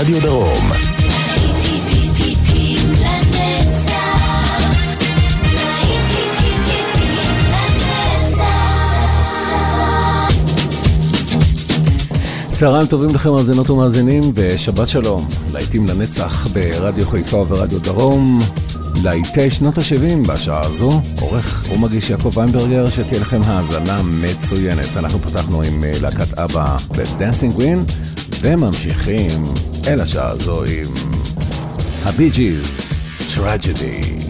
ברדיו דרום. צהריים טובים לכם מאזינות ומאזינים ושבת שלום, להיטים לנצח ברדיו חיפה וברדיו דרום, להיטי שנות ה-70 בשעה הזו, עורך ומגיש יעקב ויינברגר, שתהיה לכם האזנה מצוינת. אנחנו פתחנו עם אה, להקת אבא ווין, וממשיכים אל השעה הזו עם הבי ג'יז, טרג'די.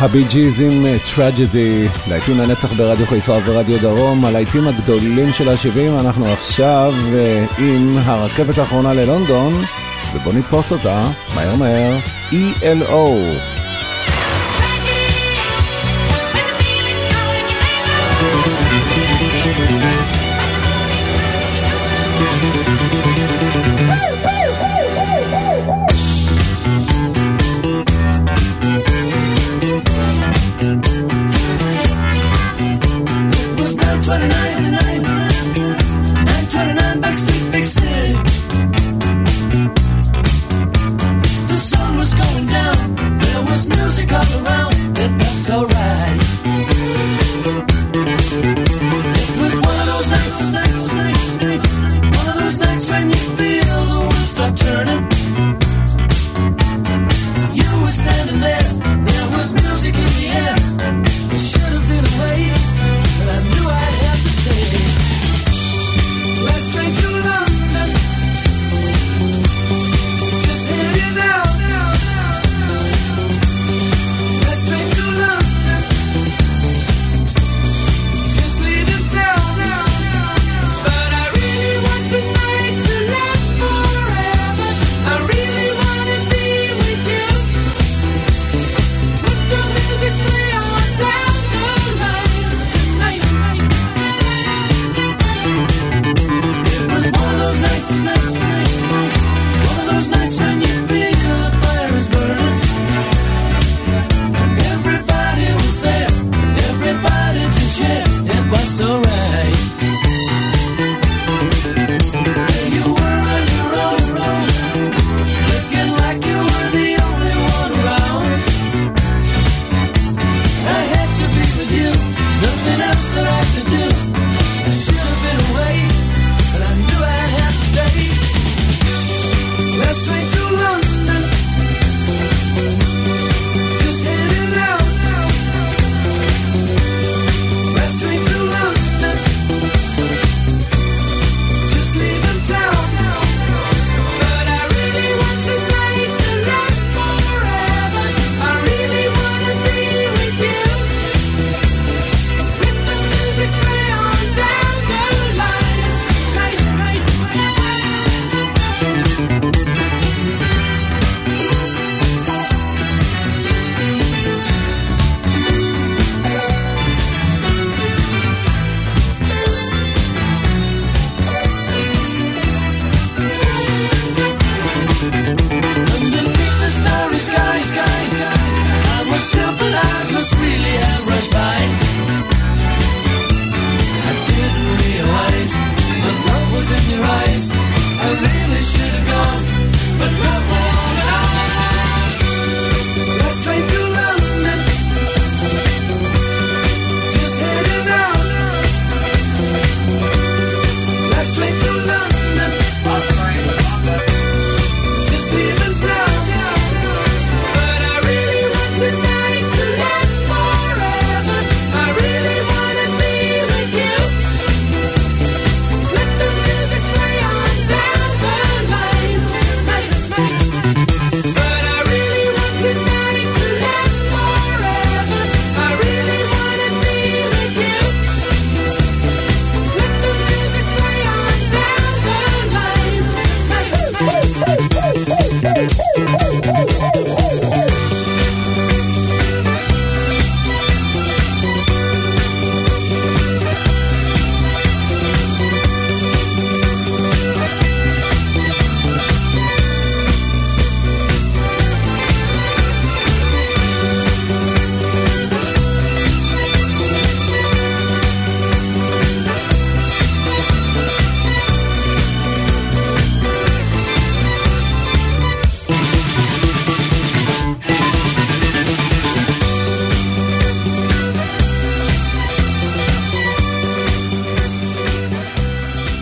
הבי ג'יז עם טרג'די, להיטים לנצח ברדיו חיפה ורדיו דרום, הלהיטים הגדולים של ה-70, אנחנו עכשיו עם הרכבת האחרונה ללונדון, ובוא נתפוס אותה, מהר מהר, ELO.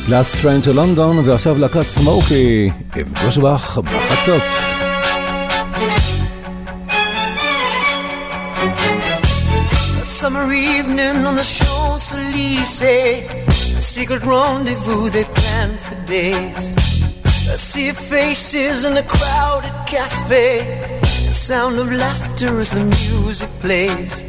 לאסט טריין של לונדון, ועכשיו להקת סמוקי, אפגוש בך בחצות. summer evening on the Champs-Élysées A secret rendezvous they planned for days A sea of faces in a crowded cafe sound of laughter as the music plays.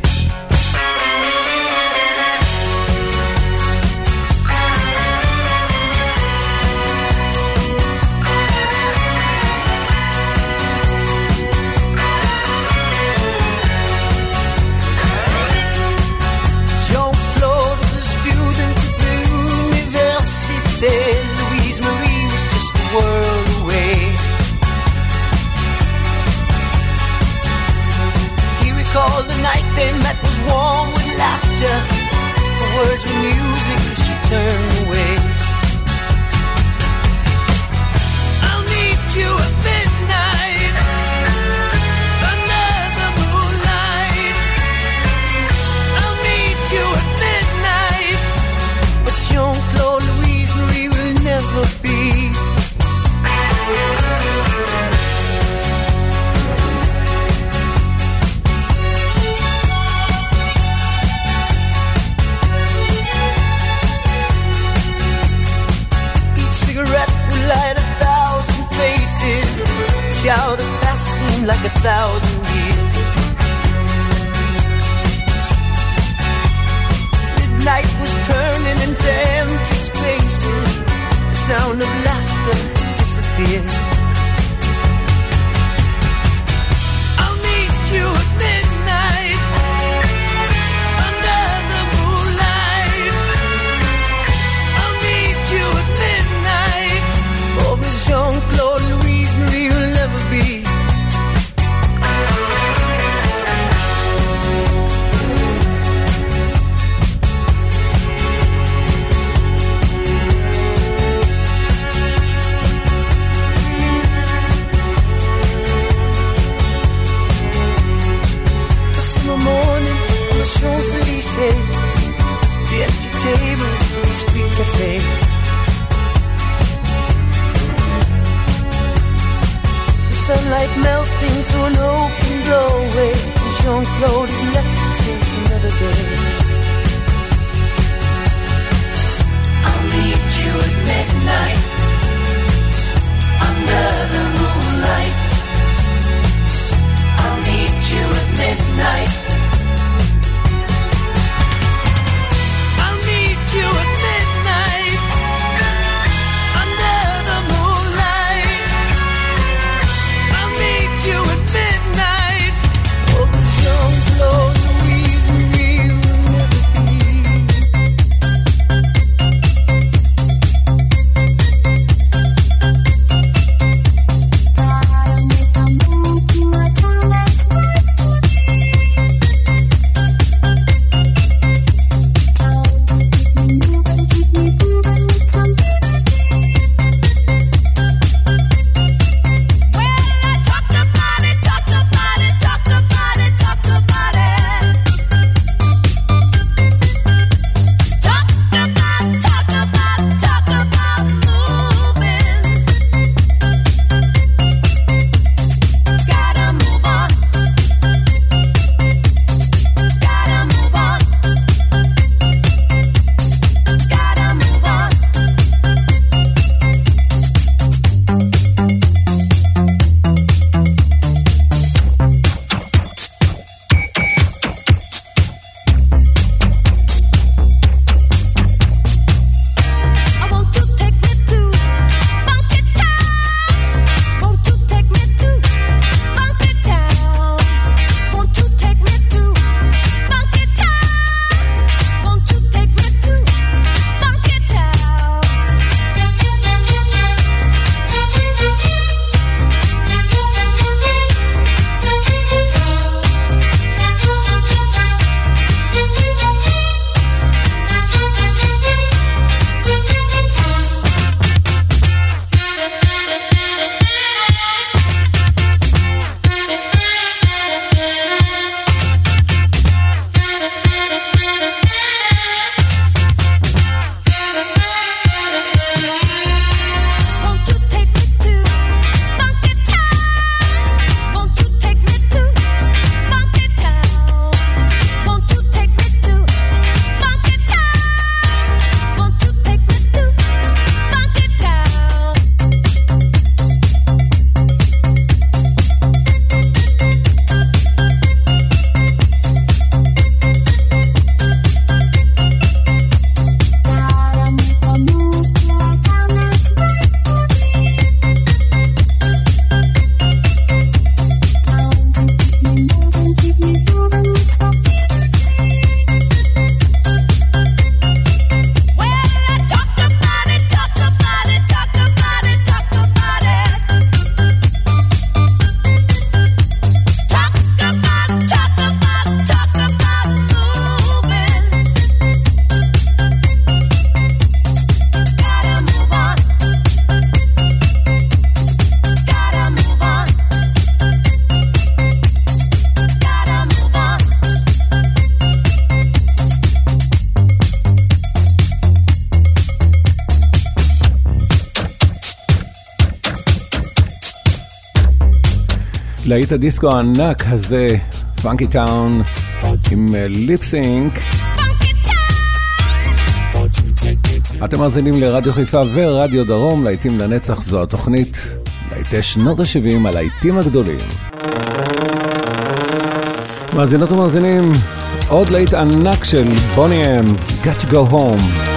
Words were music, she turned like a thousand להיט הדיסקו הענק הזה, פאנקי טאון, עם ליפסינק. אתם מאזינים לרדיו חיפה ורדיו דרום, להיטים לנצח זו התוכנית, להיטי שנות ה-70, הלהיטים הגדולים. מאזינות ומאזינים, עוד להיט ענק של בוני אם, Got to go home.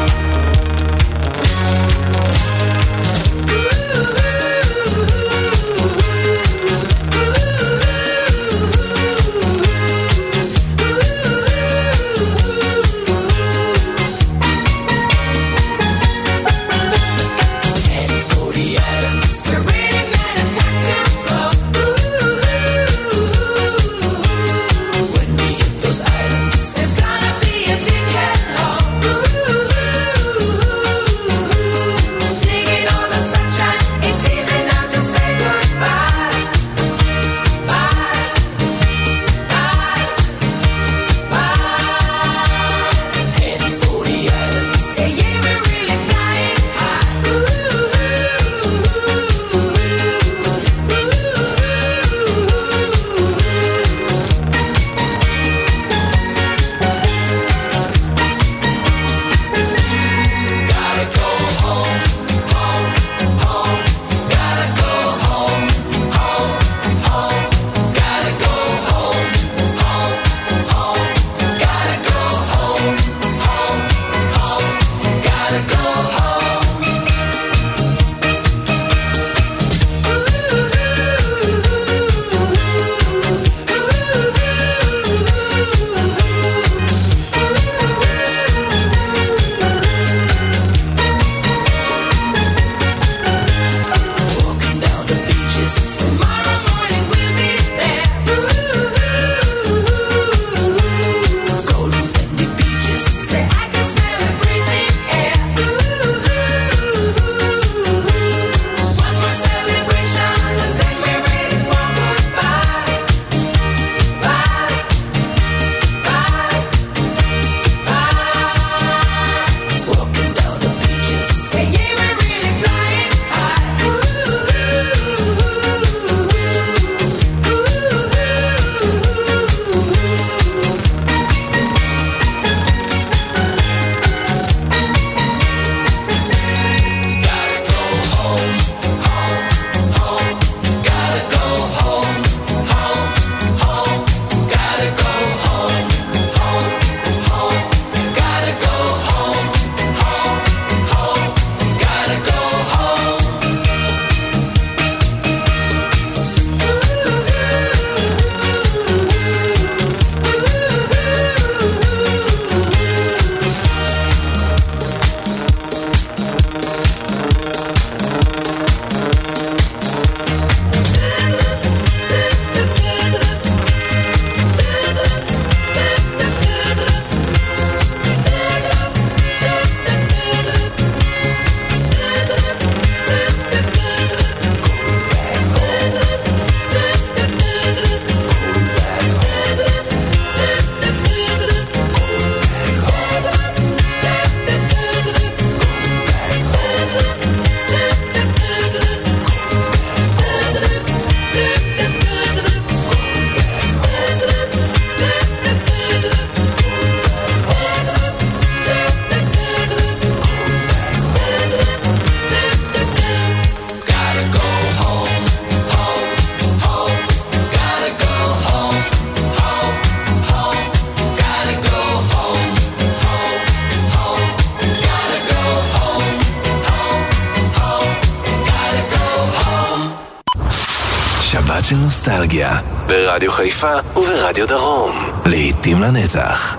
נוסטלגיה, ברדיו חיפה וברדיו דרום. לעיתים לנצח.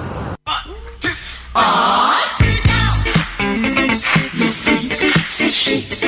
to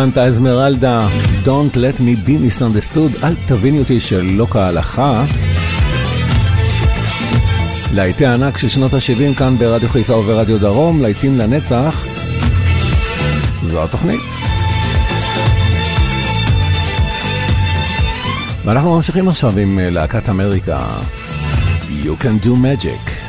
סנטה אזמרלדה, Don't let me be misunderstood, אל תביני אותי שלא כהלכה. להיטי ענק של שנות ה-70 כאן ברדיו חיפה וברדיו דרום, להיטים לנצח. זו התוכנית. ואנחנו ממשיכים עכשיו עם אה, להקת אמריקה, You can do magic.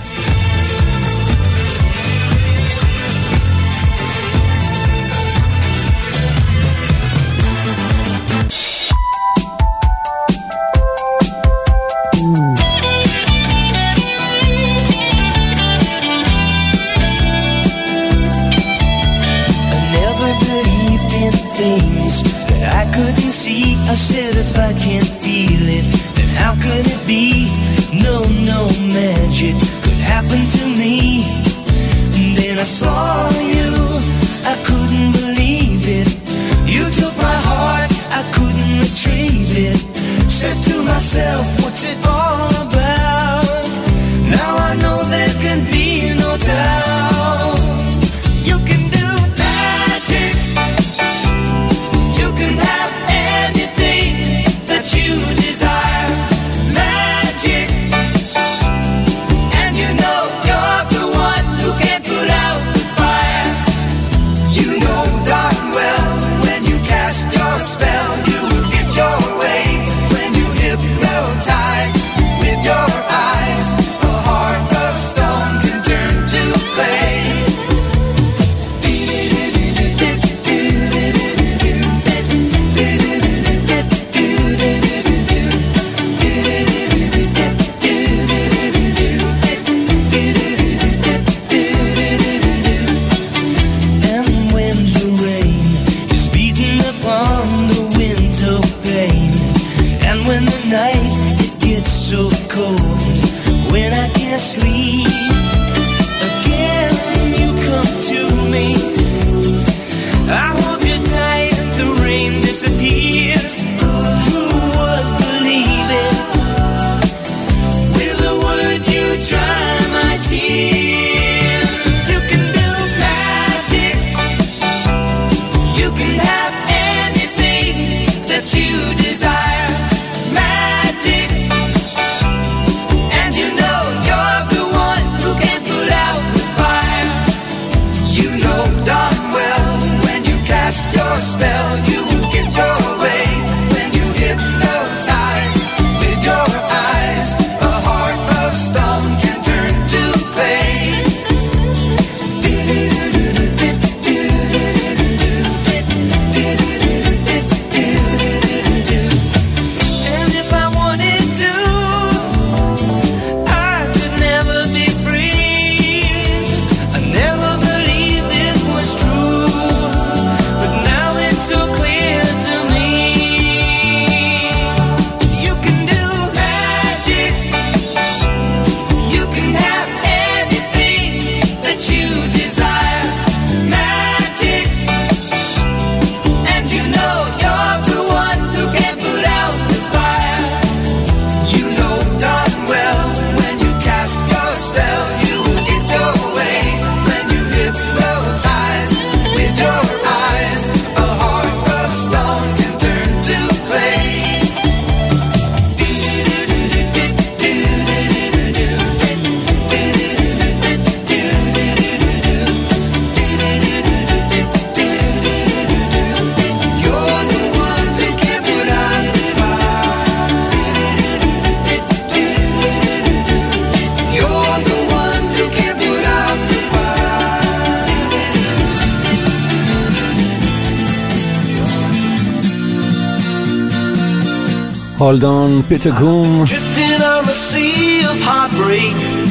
הולדון, פיטר גום.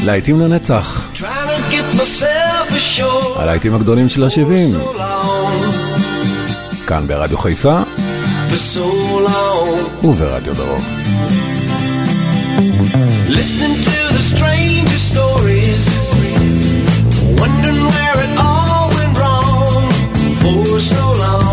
להיטים לנצח. הלהיטים הגדולים של ה-70. כאן ברדיו חיפה וברדיו דרום. Listening to the strangest stories, wondering where it all went wrong for so long.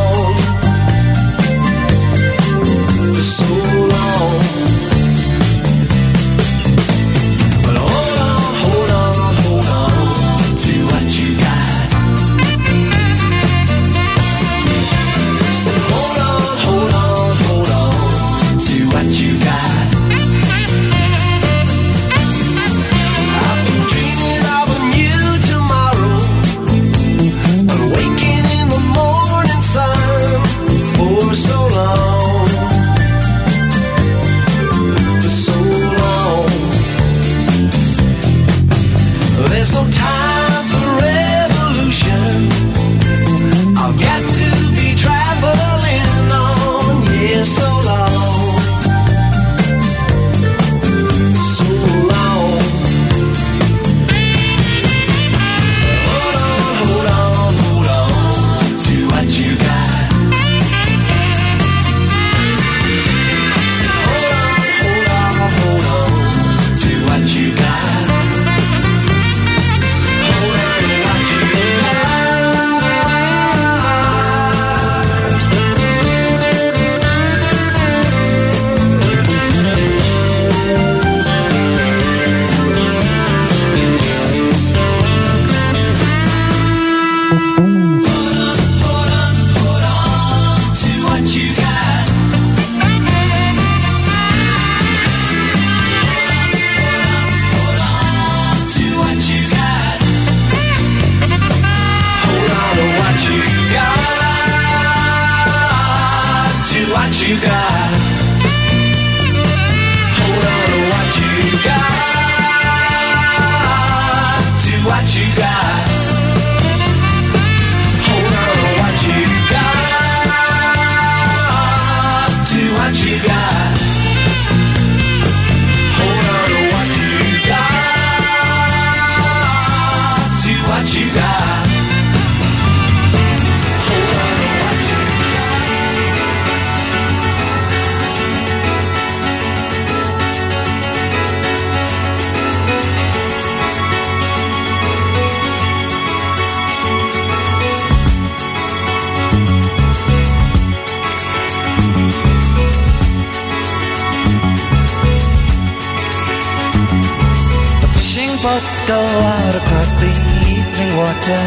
Go out across the evening water,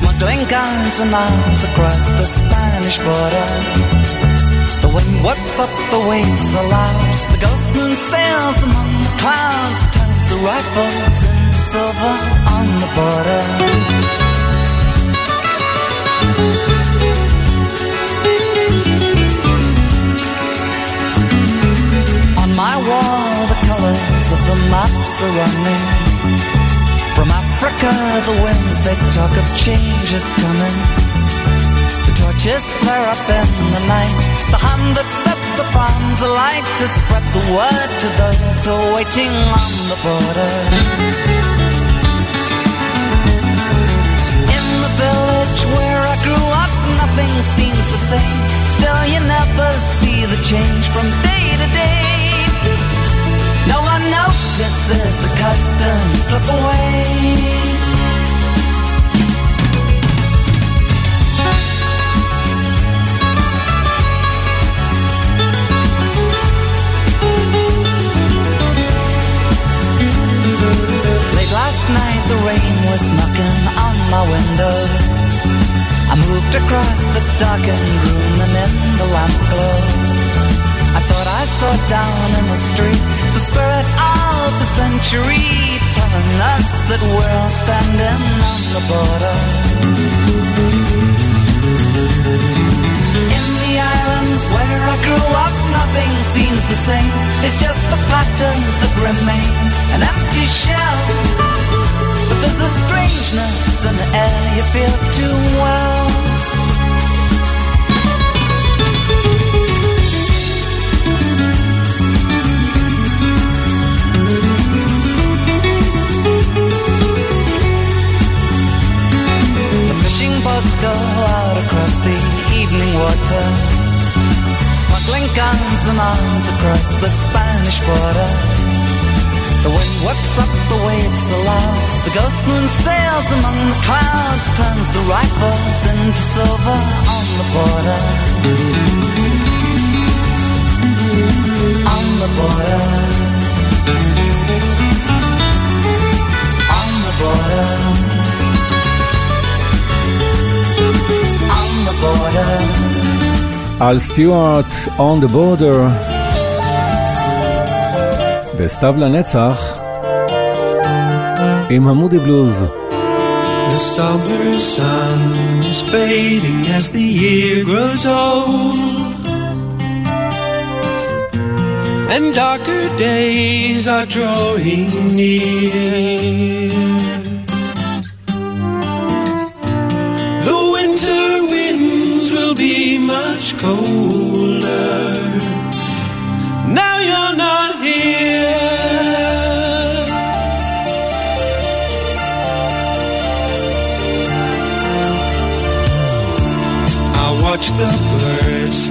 smuggling guns and arms across the Spanish border. The wind whips up the waves so the ghost moon sails among the clouds, turns the rifles into silver on the border. On my wall, the maps are running. From Africa, the winds they talk of change is coming. The torches flare up in the night. The hand that sets the palms alight to spread the word to those who are waiting on the border. In the village where I grew up, nothing seems the same. Still, you never see the change from day to day. One notices the customs slip away. Late last night, the rain was knocking on my window. I moved across the darkened room and in the lamp glow. I thought I saw down in the street century telling us that we're all standing on the border. In the islands where I grew up, nothing seems the same. It's just the patterns that remain, an empty shell. But there's a strangeness in the air you feel too well. Go out across the evening water, smuggling guns and arms across the Spanish border. The wind whips up the waves so loud, the ghost moon sails among the clouds, turns the rifles into silver on the border. On the border. On the border. אל סטיוארט On the Border. בסתיו לנצח עם המודי בלוז. The summer sun is fading as the year grows old. And darker days are drawing near.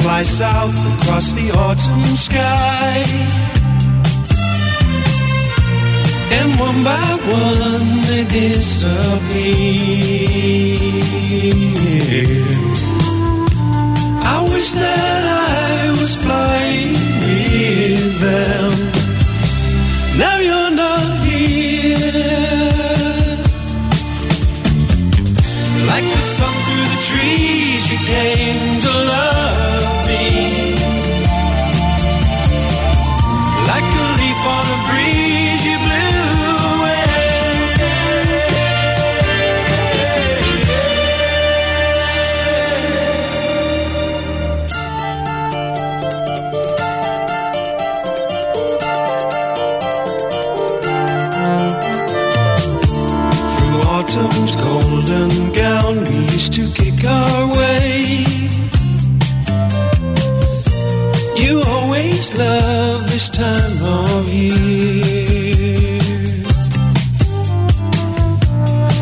fly south across the autumn sky. And one by one they disappear. I wish that I was flying with them. Now you're not here. Like the sun through the trees, you came.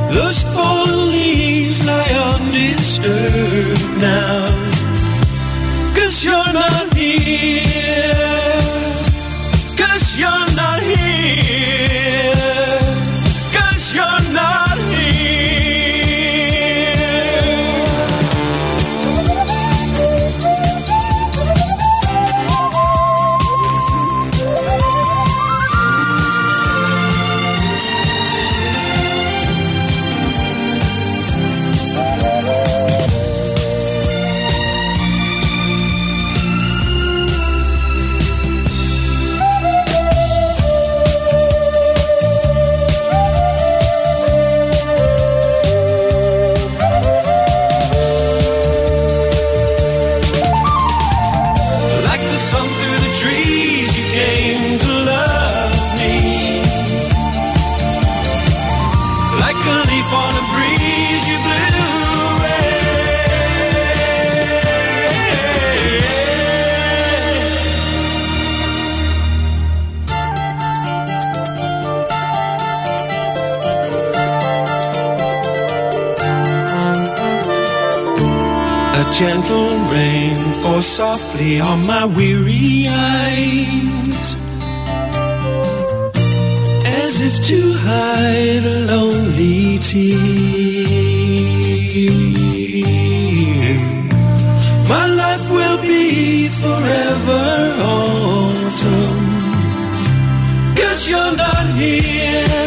Those fallen leaves lie undisturbed now. Cause you're not here. softly on my weary eyes as if to hide a lonely tear. My life will be forever autumn, cause you're not here.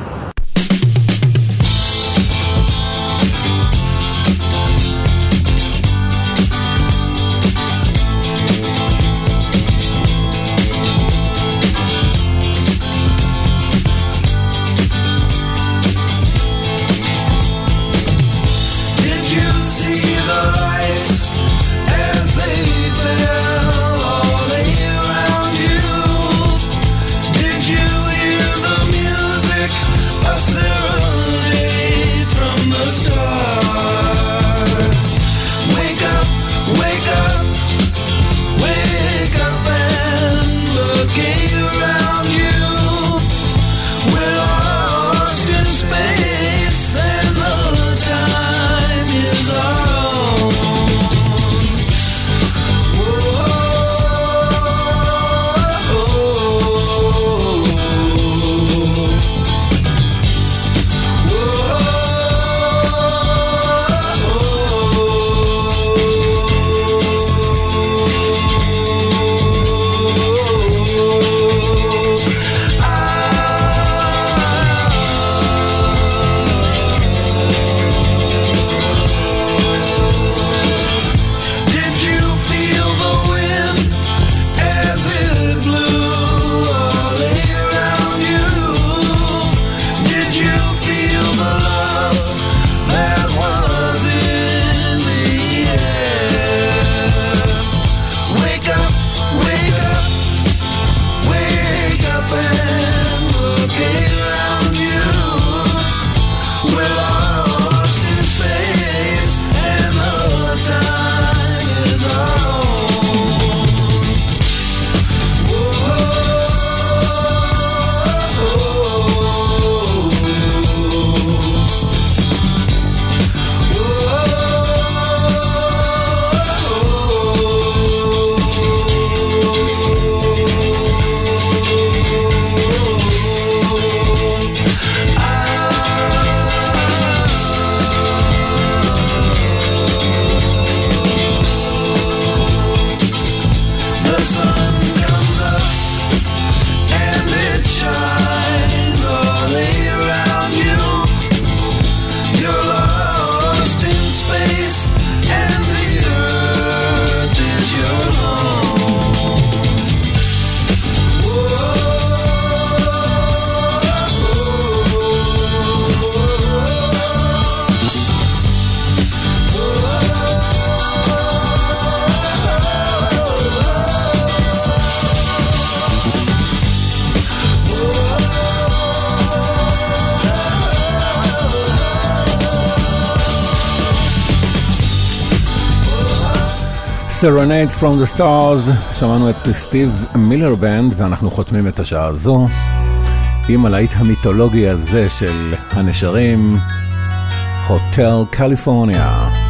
Serenade from the Stars, שמענו את סטיב מילר בנד ואנחנו חותמים את השעה הזו עם הלהיט המיתולוגי הזה של הנשרים, הוטל קליפורניה.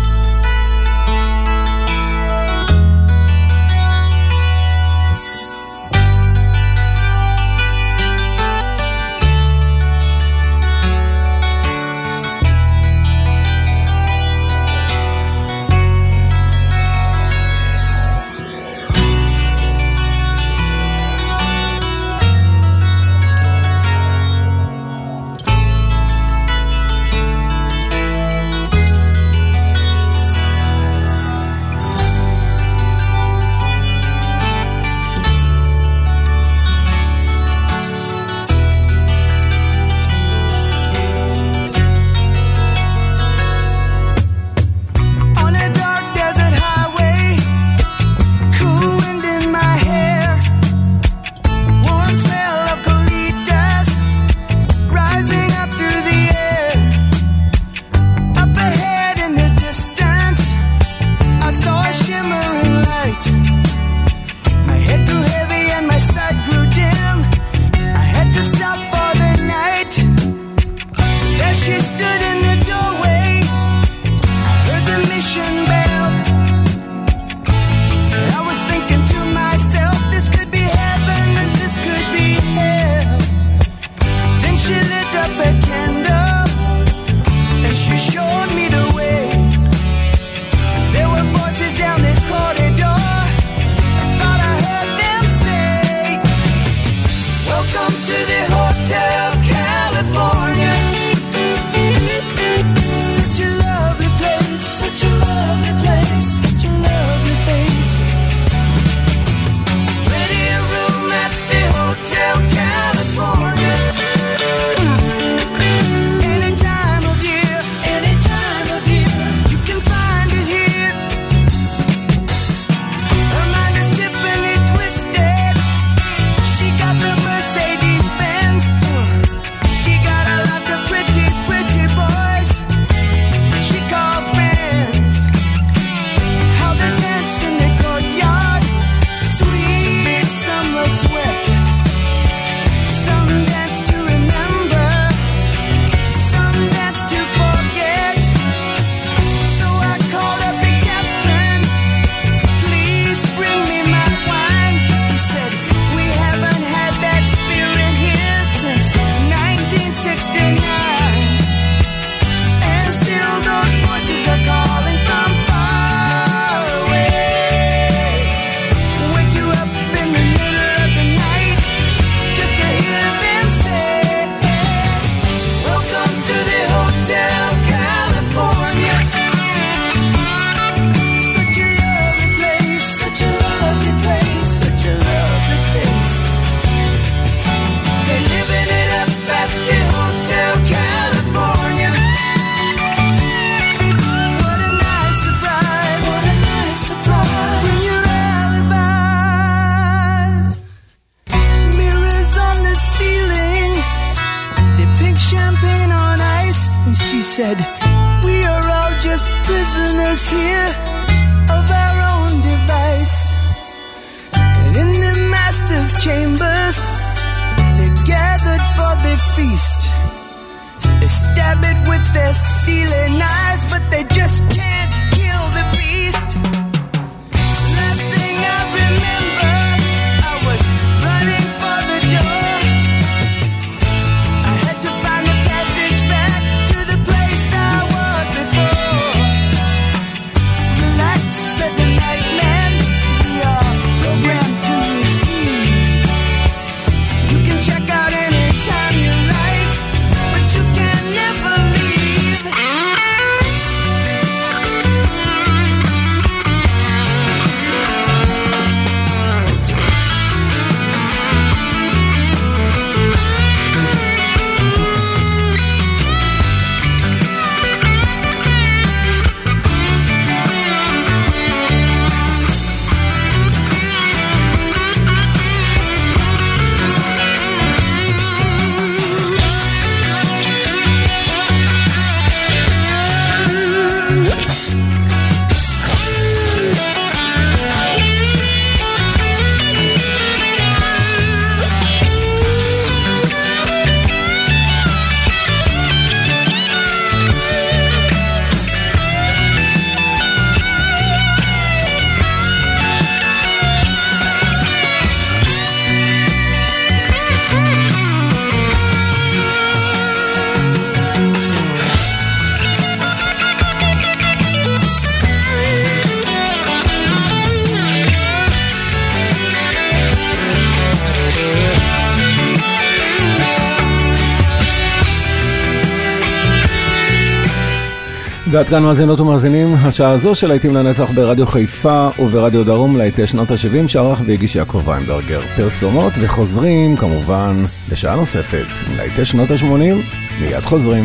ועד כאן מאזינות ומאזינים, השעה הזו של להיטים לנצח ברדיו חיפה וברדיו דרום להיטי שנות ה-70 שערך והגיש יעקב ויינברגר. פרסומות וחוזרים כמובן לשעה נוספת, להיטי שנות ה-80, מיד חוזרים.